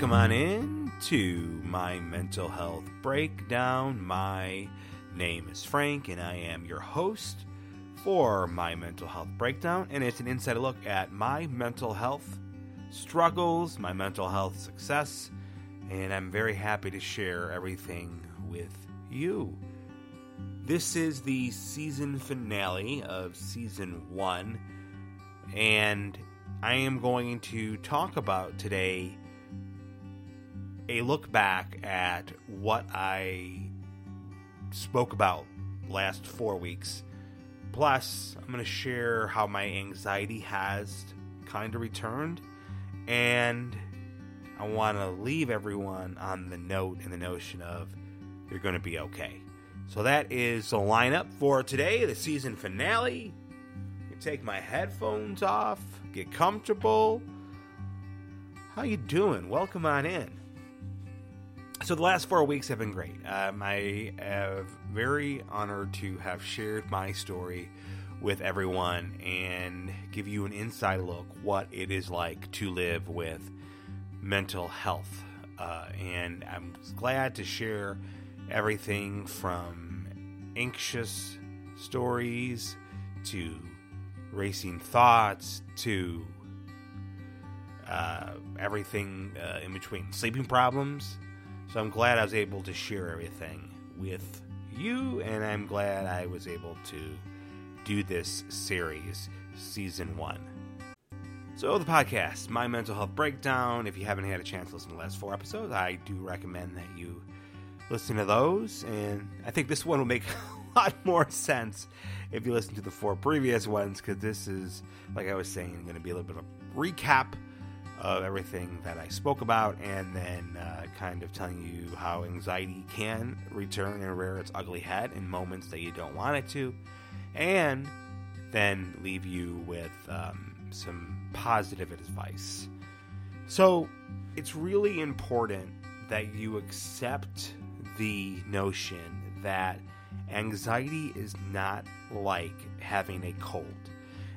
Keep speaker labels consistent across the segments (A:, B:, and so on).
A: Welcome on in to my mental health breakdown. My name is Frank, and I am your host for my mental health breakdown. And it's an inside look at my mental health struggles, my mental health success, and I'm very happy to share everything with you. This is the season finale of season one, and I am going to talk about today a look back at what I spoke about last four weeks. Plus, I'm going to share how my anxiety has kind of returned. And I want to leave everyone on the note and the notion of you're going to be okay. So that is the lineup for today, the season finale. Take my headphones off, get comfortable. How you doing? Welcome on in so the last four weeks have been great. Um, I am very honored to have shared my story with everyone and give you an inside look what it is like to live with mental health. Uh, and I'm glad to share everything from anxious stories to racing thoughts to uh, everything uh, in between sleeping problems so I'm glad I was able to share everything with you, and I'm glad I was able to do this series, season one. So, the podcast, My Mental Health Breakdown. If you haven't had a chance to listen to the last four episodes, I do recommend that you listen to those. And I think this one will make a lot more sense if you listen to the four previous ones, because this is, like I was saying, going to be a little bit of a recap of everything that I spoke about, and then uh, kind of telling you how anxiety can return and rear its ugly head in moments that you don't want it to, and then leave you with um, some positive advice. So it's really important that you accept the notion that anxiety is not like having a cold.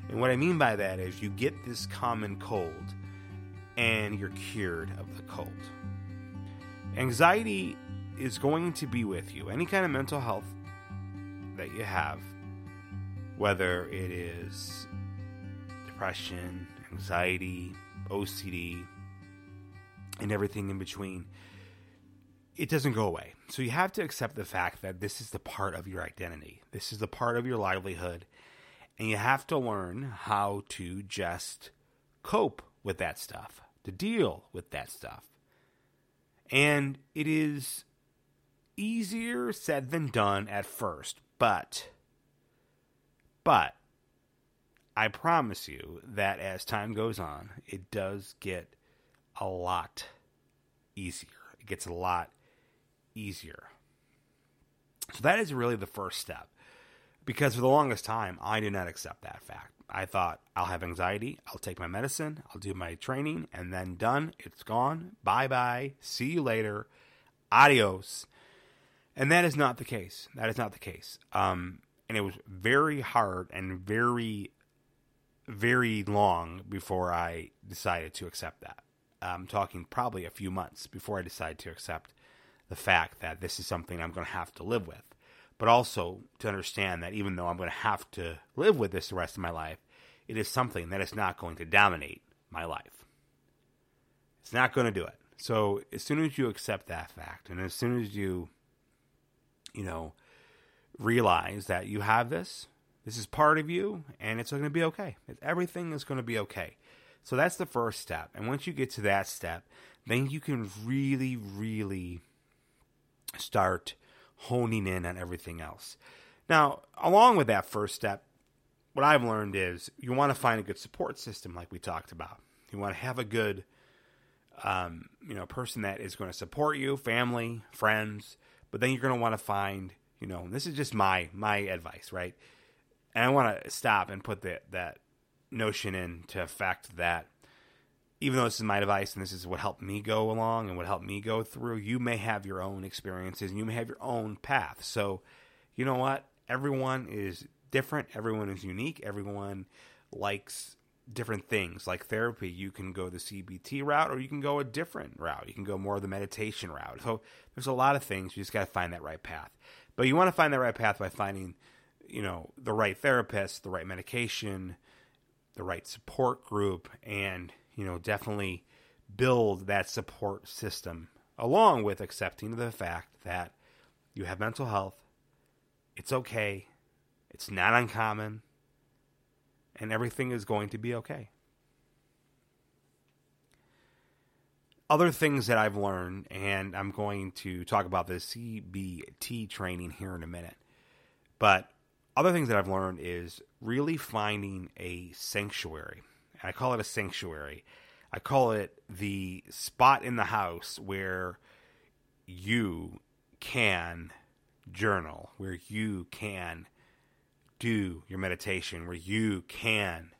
A: And what I mean by that is you get this common cold and you're cured of the cold. Anxiety is going to be with you. Any kind of mental health that you have, whether it is depression, anxiety, OCD, and everything in between, it doesn't go away. So you have to accept the fact that this is the part of your identity. This is the part of your livelihood. And you have to learn how to just cope with that stuff to deal with that stuff. And it is easier said than done at first, but but I promise you that as time goes on, it does get a lot easier. It gets a lot easier. So that is really the first step. Because for the longest time, I did not accept that fact. I thought I'll have anxiety, I'll take my medicine, I'll do my training, and then done. It's gone. Bye bye. See you later. Adios. And that is not the case. That is not the case. Um, and it was very hard and very, very long before I decided to accept that. I'm talking probably a few months before I decided to accept the fact that this is something I'm going to have to live with but also to understand that even though I'm going to have to live with this the rest of my life, it is something that is not going to dominate my life. It's not going to do it. So as soon as you accept that fact, and as soon as you you know, realize that you have this. This is part of you, and it's going to be okay. Everything is going to be okay. So that's the first step. And once you get to that step, then you can really, really start honing in on everything else. Now, along with that first step, what I've learned is you want to find a good support system, like we talked about. You want to have a good, um, you know, person that is going to support you, family, friends. But then you're going to want to find, you know, this is just my my advice, right? And I want to stop and put that that notion into effect that even though this is my advice and this is what helped me go along and what helped me go through, you may have your own experiences and you may have your own path. So, you know what? Everyone is different, everyone is unique, everyone likes different things. Like therapy, you can go the CBT route or you can go a different route. You can go more of the meditation route. So, there's a lot of things. You just got to find that right path. But you want to find that right path by finding, you know, the right therapist, the right medication, the right support group, and you know, definitely build that support system along with accepting the fact that you have mental health. It's okay. It's not uncommon. And everything is going to be okay. Other things that I've learned, and I'm going to talk about the CBT training here in a minute. But other things that I've learned is really finding a sanctuary I call it a sanctuary. I call it the spot in the house where you can journal, where you can do your meditation, where you can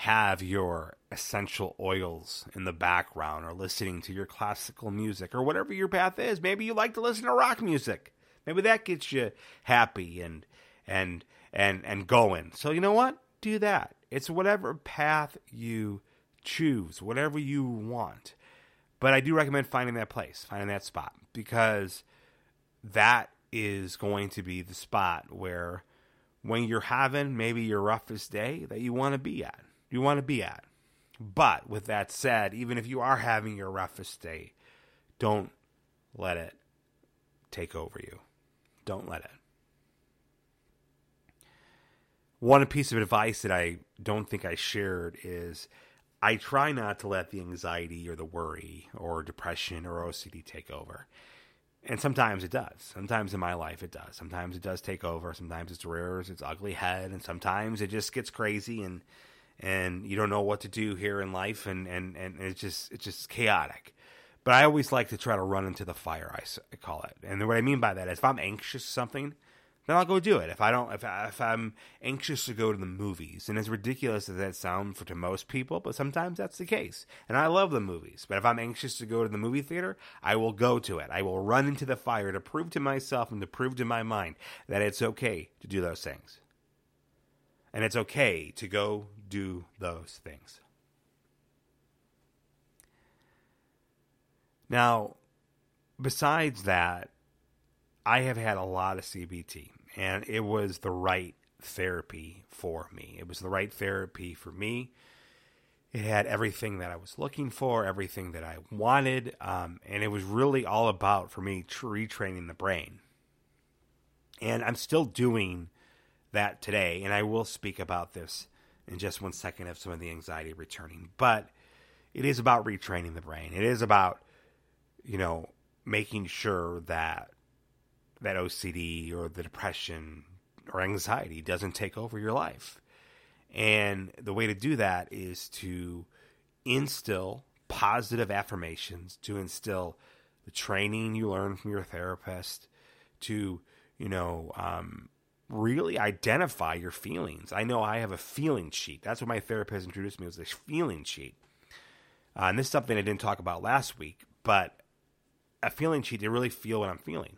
A: have your essential oils in the background or listening to your classical music or whatever your path is. Maybe you like to listen to rock music. Maybe that gets you happy and and and and going. So you know what? Do that. It's whatever path you choose, whatever you want. But I do recommend finding that place, finding that spot, because that is going to be the spot where when you're having maybe your roughest day that you want to be at. You want to be at. But with that said, even if you are having your roughest day, don't let it take over you. Don't let it one piece of advice that I don't think I shared is I try not to let the anxiety or the worry or depression or OCD take over. And sometimes it does. Sometimes in my life it does. Sometimes it does take over. Sometimes it's rears its ugly head, and sometimes it just gets crazy and and you don't know what to do here in life, and and and it's just it's just chaotic. But I always like to try to run into the fire. I call it, and what I mean by that is if I'm anxious something, then I'll go do it. If I don't, if, I, if I'm anxious to go to the movies, and as ridiculous as that sounds for to most people, but sometimes that's the case. And I love the movies, but if I'm anxious to go to the movie theater, I will go to it. I will run into the fire to prove to myself and to prove to my mind that it's okay to do those things. And it's okay to go do those things. Now, besides that, I have had a lot of CBT and it was the right therapy for me. It was the right therapy for me. It had everything that I was looking for, everything that I wanted, um, and it was really all about for me retraining the brain. And I'm still doing that today, and I will speak about this in just one second of some of the anxiety returning. But it is about retraining the brain. It is about, you know, making sure that that OCD or the depression or anxiety doesn't take over your life. And the way to do that is to instill positive affirmations, to instill the training you learn from your therapist, to, you know, um, really identify your feelings. I know I have a feeling sheet. That's what my therapist introduced me was this feeling sheet. Uh, and this is something I didn't talk about last week, but a feeling sheet to really feel what I'm feeling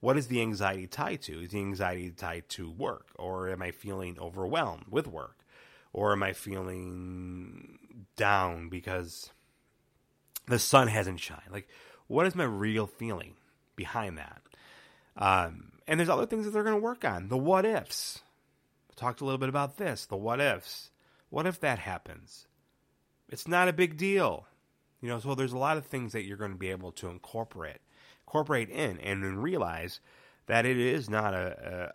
A: what is the anxiety tied to? Is the anxiety tied to work? Or am I feeling overwhelmed with work? Or am I feeling down because the sun hasn't shined? Like, what is my real feeling behind that? Um, and there's other things that they're going to work on. The what ifs. I talked a little bit about this. The what ifs. What if that happens? It's not a big deal. You know, so there's a lot of things that you're going to be able to incorporate incorporate in and then realize that it is not a,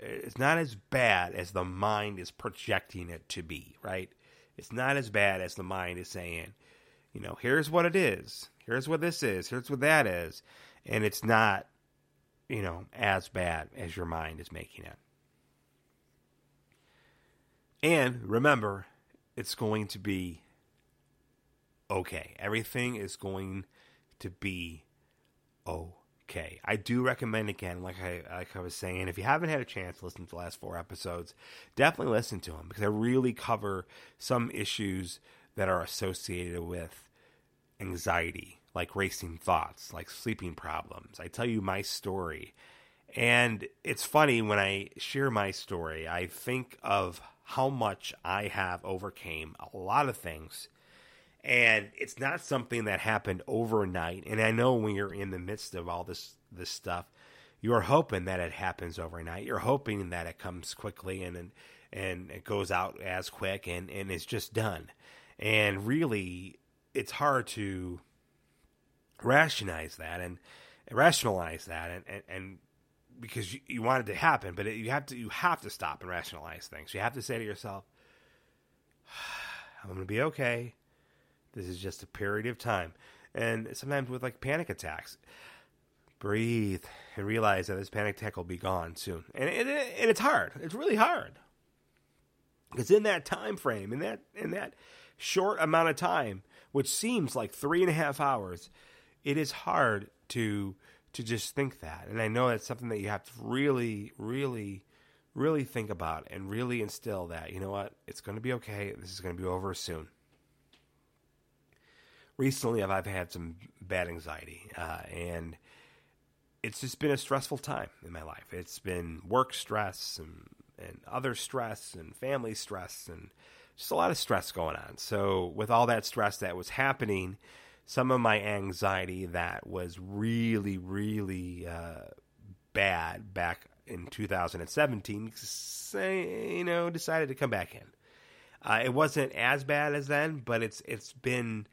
A: a, a, it's not as bad as the mind is projecting it to be, right? It's not as bad as the mind is saying, you know, here's what it is, here's what this is, here's what that is, and it's not, you know, as bad as your mind is making it. And remember, it's going to be okay. Everything is going to be okay. I do recommend again, like I like I was saying, if you haven't had a chance to listen to the last four episodes, definitely listen to them because I really cover some issues that are associated with anxiety, like racing thoughts, like sleeping problems. I tell you my story. And it's funny when I share my story, I think of how much I have overcame a lot of things and it's not something that happened overnight. And I know when you're in the midst of all this this stuff, you're hoping that it happens overnight. You're hoping that it comes quickly and and, and it goes out as quick and and it's just done. And really, it's hard to rationalize that and rationalize that and and, and because you, you, want it to happen, but it, you have to you have to stop and rationalize things. You have to say to yourself, "I'm going to be okay. This is just a period of time. And sometimes with like panic attacks, breathe and realize that this panic attack will be gone soon. And, and, it's hard. It's really hard. Because in that time frame, in that in that short amount of time, which seems like three and a half hours, it is hard to to just think that. And I know that's something that you have to really, really, really think about and really instill that, you know what, it's going to be okay. This is going to be over soon recently I've had some bad anxiety, uh, and it's just been a stressful time in my life. It's been work stress and, and other stress and family stress and just a lot of stress going on. So, with all that stress that was happening, some of my anxiety that was really, really uh, bad back in 2017, you know, decided to come back in. Uh, it wasn't as bad as then, but it's it's been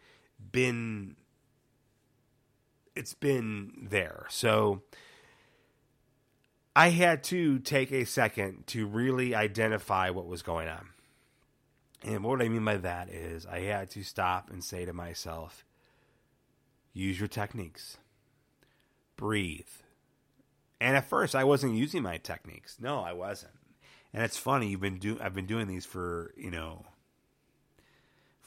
A: been it's been there. So I had to take a second to really identify what was going on. And what I mean by that is I had to stop and say to myself, use your techniques. Breathe. And at first I wasn't using my techniques. No, I wasn't. And it's funny, you've been do I've been doing these for, you know,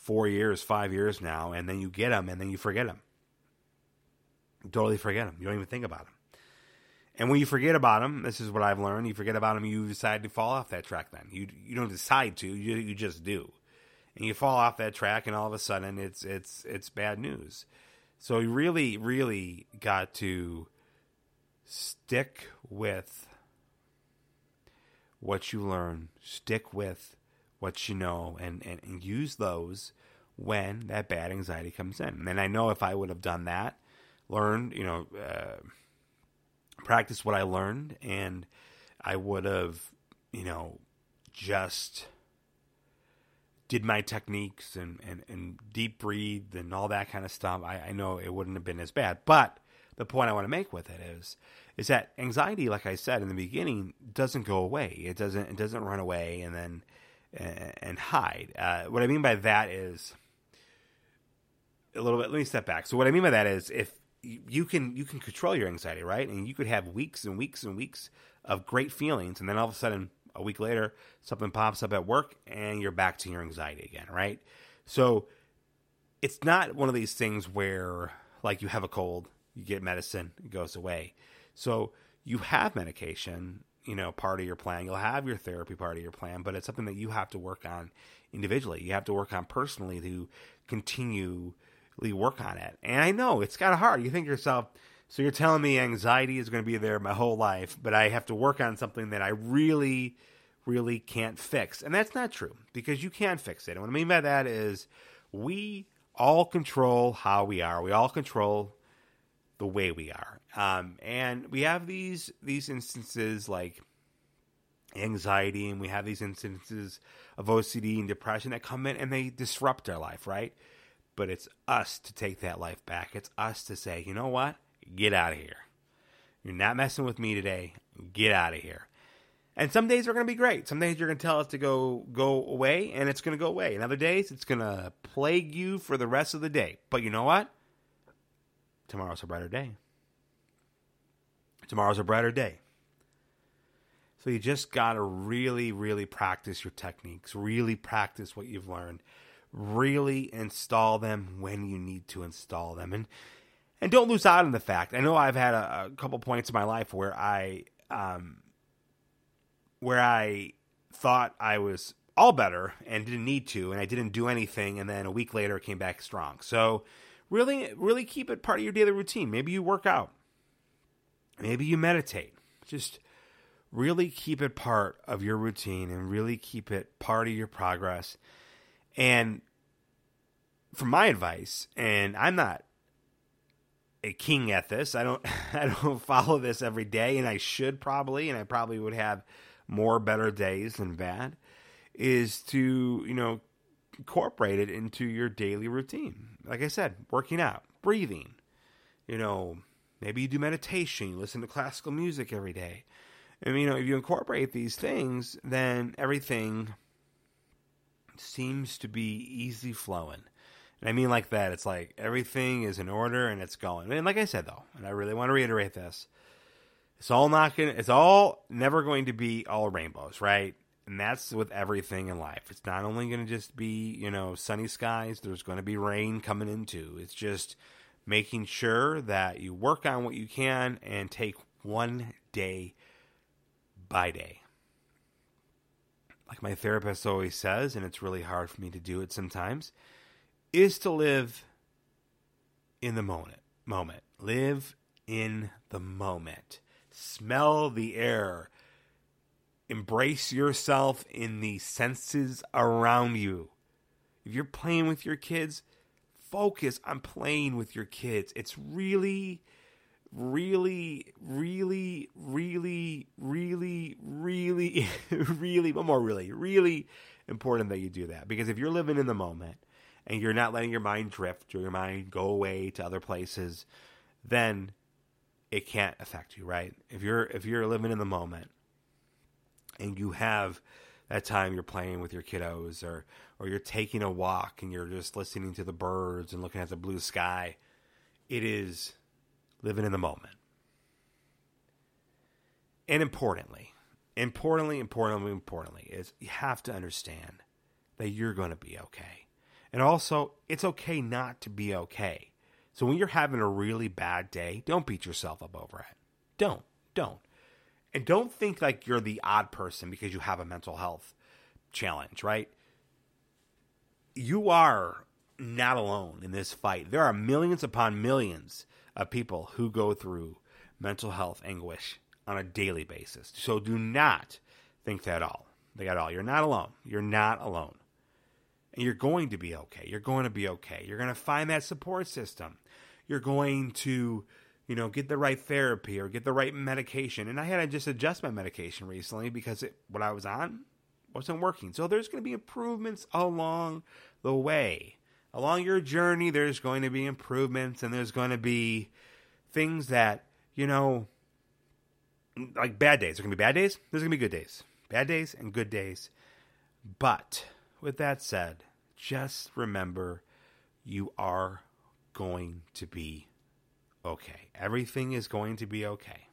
A: four years, five years now, and then you get them and then you forget them. You totally forget them. You don't even think about them. And when you forget about them, this is what I've learned. You forget about them, you decide to fall off that track. Then you you don't decide to, you you just do, and you fall off that track, and all of a sudden it's it's it's bad news. So you really really got to stick with what you learn, stick with what you know, and, and, and use those when that bad anxiety comes in. And I know if I would have done that, learned, you know, uh, practiced what I learned, and I would have, you know, just did my techniques and, and, and deep breathe and all that kind of stuff, I, I know it wouldn't have been as bad. But the point I want to make with it is is that anxiety, like I said in the beginning, doesn't go away. It doesn't it doesn't run away and then and hide. Uh, what I mean by that is a little bit. Let me step back. So what I mean by that is if you can you can control your anxiety, right? And you could have weeks and weeks and weeks of great feelings, and then all of a sudden, a week later, something pops up at work, and you're back to your anxiety again, right? So it's not one of these things where like you have a cold, you get medicine, it goes away. So you have medication you know part of your plan. You'll have your therapy part of your plan, but it's something that you have to work on individually. You have to work on personally to continually work on it. And I know it's kind of hard. You think yourself, so you're telling me anxiety is going to be there my whole life, but I have to work on something that I really, really can't fix. And that's not true because you can fix it. And what I mean by that is we all control how we are. We all control the way we are. Um, and we have these these instances like anxiety, and we have these instances of OCD and depression that come in and they disrupt our life, right? But it's us to take that life back. It's us to say, you know what? Get out of here. You're not messing with me today. Get out of here. And some days are going to be great. Some days you're going to tell us to go go away, and it's going to go away. And other days it's going to plague you for the rest of the day. But you know what? Tomorrow's a brighter day. Tomorrow's a brighter day. So you just got to really, really practice your techniques, really practice what you've learned, really install them when you need to install them. And and don't lose out on the fact. I know I've had a, a couple points in my life where I um, where I thought I was all better and didn't need to, and I didn't do anything, and then a week later came back strong. So really, really keep it part of your daily routine. Maybe you work out, maybe you meditate. Just really keep it part of your routine and really keep it part of your progress. And for my advice, and I'm not a king at this. I don't I don't follow this every day and I should probably and I probably would have more better days than bad is to, you know, incorporate it into your daily routine. Like I said, working out, breathing. You know, maybe you do meditation, you listen to classical music every day. And you know, if you incorporate these things, then everything seems to be easy flowing. And I mean like that. It's like everything is in order and it's going. And like I said though, and I really want to reiterate this, it's all not gonna it's all never going to be all rainbows, right? And that's with everything in life. It's not only gonna just be, you know, sunny skies, there's gonna be rain coming in too. It's just making sure that you work on what you can and take one day by day. Like my therapist always says, and it's really hard for me to do it sometimes is to live in the moment. Moment. Live in the moment. Smell the air. Embrace yourself in the senses around you. If you're playing with your kids, focus on playing with your kids. It's really, really, really, really, really, really, really, one more really, really important that you do that. Because if you're living in the moment, and you're not letting your mind drift or your mind go away to other places, then it can't affect you, right? If you're if you're living in the moment and you have that time you're playing with your kiddos or or you're taking a walk and you're just listening to the birds and looking at the blue sky, it is living in the moment. And importantly, importantly, importantly, importantly, is you have to understand that you're going to be okay. And also, it's okay not to be okay. So when you're having a really bad day, don't beat yourself up over it. Don't. Don't. And don't think like you're the odd person because you have a mental health challenge, right? You are not alone in this fight. There are millions upon millions of people who go through mental health anguish on a daily basis. So do not think that all. They got all. You're not alone. You're not alone and you're going to be okay. You're going to be okay. You're going to find that support system. You're going to, you know, get the right therapy or get the right medication. And I had to just adjust my medication recently because it, what I was on wasn't working. So there's going to be improvements along the way. Along your journey, there's going to be improvements and there's going to be things that, you know, like bad days. There's going to be bad days, there's going to be good days. Bad days and good days. But with that said, just remember you are going to be okay. Everything is going to be okay.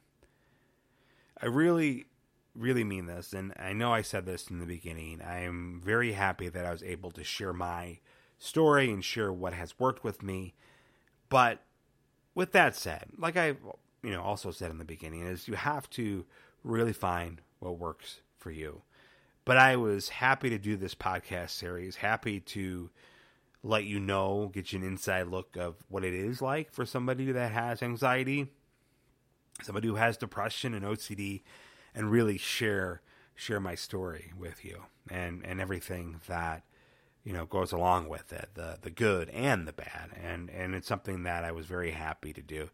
A: I really, really mean this, and I know I said this in the beginning. I am very happy that I was able to share my story and share what has worked with me. But with that said, like I you know also said in the beginning, is you have to really find what works for you. But I was happy to do this podcast series, happy to let you know, get you an inside look of what it is like for somebody that has anxiety, somebody who has depression and OCD, and really share share my story with you and and everything that you know goes along with it, the the good and the bad, and and it's something that I was very happy to do.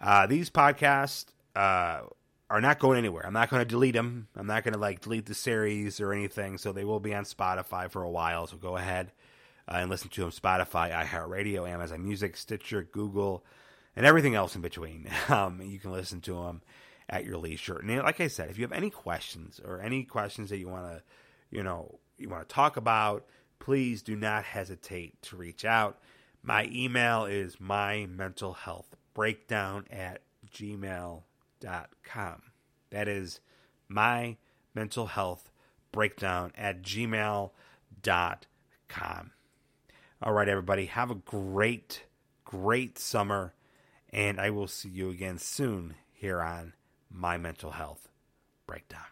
A: Uh, these podcasts. Uh, are not going anywhere. I'm not going to delete them. I'm not going to like delete the series or anything. So they will be on Spotify for a while. So go ahead uh, and listen to them. Spotify, iHeartRadio, Amazon Music, Stitcher, Google, and everything else in between. Um, you can listen to them at your leisure. And like I said, if you have any questions or any questions that you want to, you know, you want to talk about, please do not hesitate to reach out. My email is my mental health breakdown at gmail.com. That is my mental health breakdown at gmail.com. All right, everybody, have a great, great summer, and I will see you again soon here on My Mental Health Breakdown.